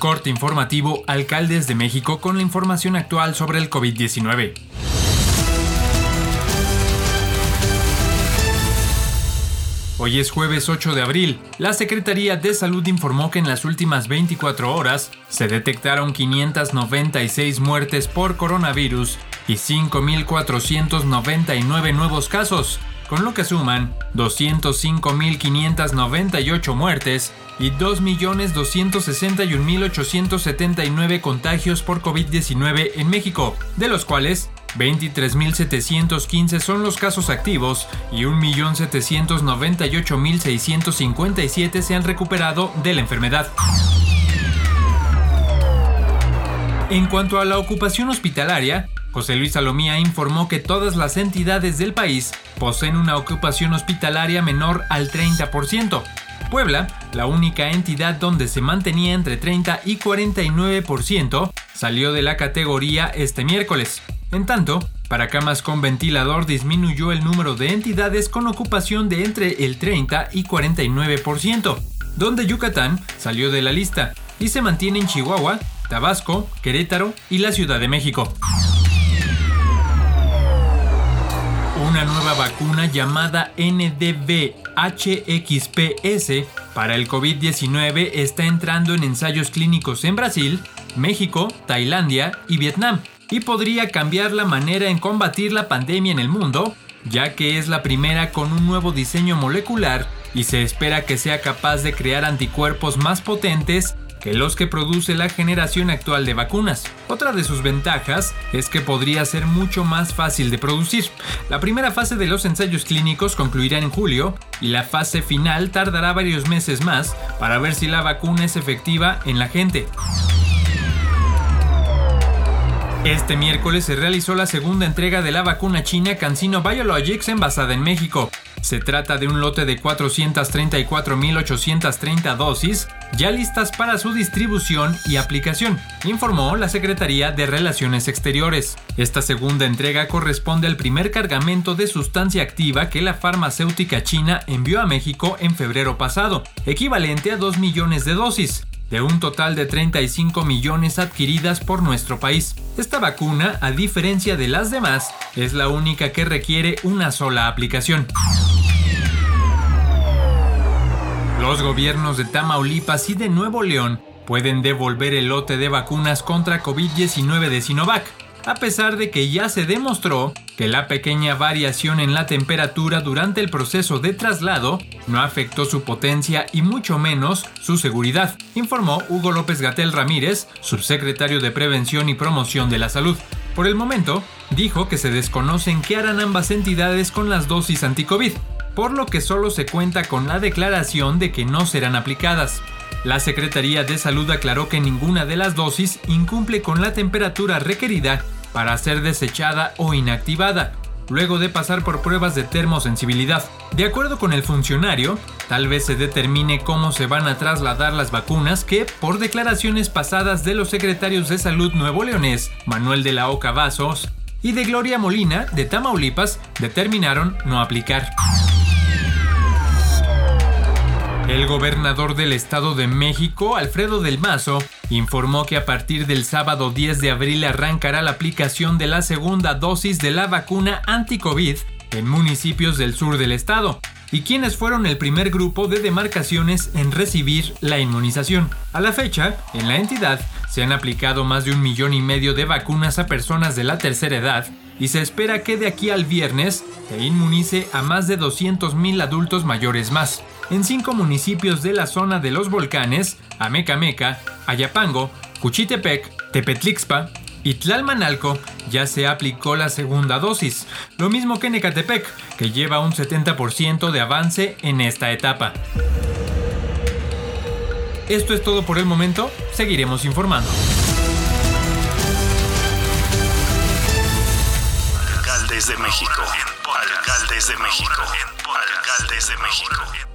Corte informativo Alcaldes de México con la información actual sobre el COVID-19. Hoy es jueves 8 de abril. La Secretaría de Salud informó que en las últimas 24 horas se detectaron 596 muertes por coronavirus y 5.499 nuevos casos, con lo que suman 205.598 muertes y 2.261.879 contagios por COVID-19 en México, de los cuales 23.715 son los casos activos y 1.798.657 se han recuperado de la enfermedad. En cuanto a la ocupación hospitalaria, José Luis Salomía informó que todas las entidades del país poseen una ocupación hospitalaria menor al 30%. Puebla, la única entidad donde se mantenía entre 30 y 49%, salió de la categoría este miércoles. En tanto, para camas con ventilador disminuyó el número de entidades con ocupación de entre el 30 y 49%, donde Yucatán salió de la lista y se mantiene en Chihuahua, Tabasco, Querétaro y la Ciudad de México. Una nueva vacuna llamada NDB-HXPS para el COVID-19 está entrando en ensayos clínicos en Brasil, México, Tailandia y Vietnam y podría cambiar la manera en combatir la pandemia en el mundo, ya que es la primera con un nuevo diseño molecular y se espera que sea capaz de crear anticuerpos más potentes que los que produce la generación actual de vacunas. Otra de sus ventajas es que podría ser mucho más fácil de producir. La primera fase de los ensayos clínicos concluirá en julio y la fase final tardará varios meses más para ver si la vacuna es efectiva en la gente. Este miércoles se realizó la segunda entrega de la vacuna china CanSino Biologics envasada en México. Se trata de un lote de 434.830 dosis ya listas para su distribución y aplicación, informó la Secretaría de Relaciones Exteriores. Esta segunda entrega corresponde al primer cargamento de sustancia activa que la farmacéutica china envió a México en febrero pasado, equivalente a 2 millones de dosis de un total de 35 millones adquiridas por nuestro país. Esta vacuna, a diferencia de las demás, es la única que requiere una sola aplicación. Los gobiernos de Tamaulipas y de Nuevo León pueden devolver el lote de vacunas contra COVID-19 de Sinovac, a pesar de que ya se demostró que la pequeña variación en la temperatura durante el proceso de traslado no afectó su potencia y mucho menos su seguridad, informó Hugo López Gatel Ramírez, subsecretario de Prevención y Promoción de la Salud. Por el momento, dijo que se desconocen qué harán ambas entidades con las dosis anticovid, por lo que solo se cuenta con la declaración de que no serán aplicadas. La Secretaría de Salud aclaró que ninguna de las dosis incumple con la temperatura requerida para ser desechada o inactivada, luego de pasar por pruebas de termosensibilidad. De acuerdo con el funcionario, tal vez se determine cómo se van a trasladar las vacunas que, por declaraciones pasadas de los secretarios de salud nuevo leonés, Manuel de la Oca Vasos, y de Gloria Molina, de Tamaulipas, determinaron no aplicar. Gobernador del Estado de México, Alfredo del Mazo, informó que a partir del sábado 10 de abril arrancará la aplicación de la segunda dosis de la vacuna anti-COVID en municipios del sur del estado, y quienes fueron el primer grupo de demarcaciones en recibir la inmunización. A la fecha, en la entidad se han aplicado más de un millón y medio de vacunas a personas de la tercera edad y se espera que de aquí al viernes se inmunice a más de 200.000 adultos mayores más en cinco municipios de la zona de los volcanes, Amecameca, Ayapango, Cuchitepec, Tepetlixpa y Tlalmanalco ya se aplicó la segunda dosis, lo mismo que en Ecatepec, que lleva un 70% de avance en esta etapa. Esto es todo por el momento, seguiremos informando. Alcaldes de México. Alcaldes de México. Alcaldes de México.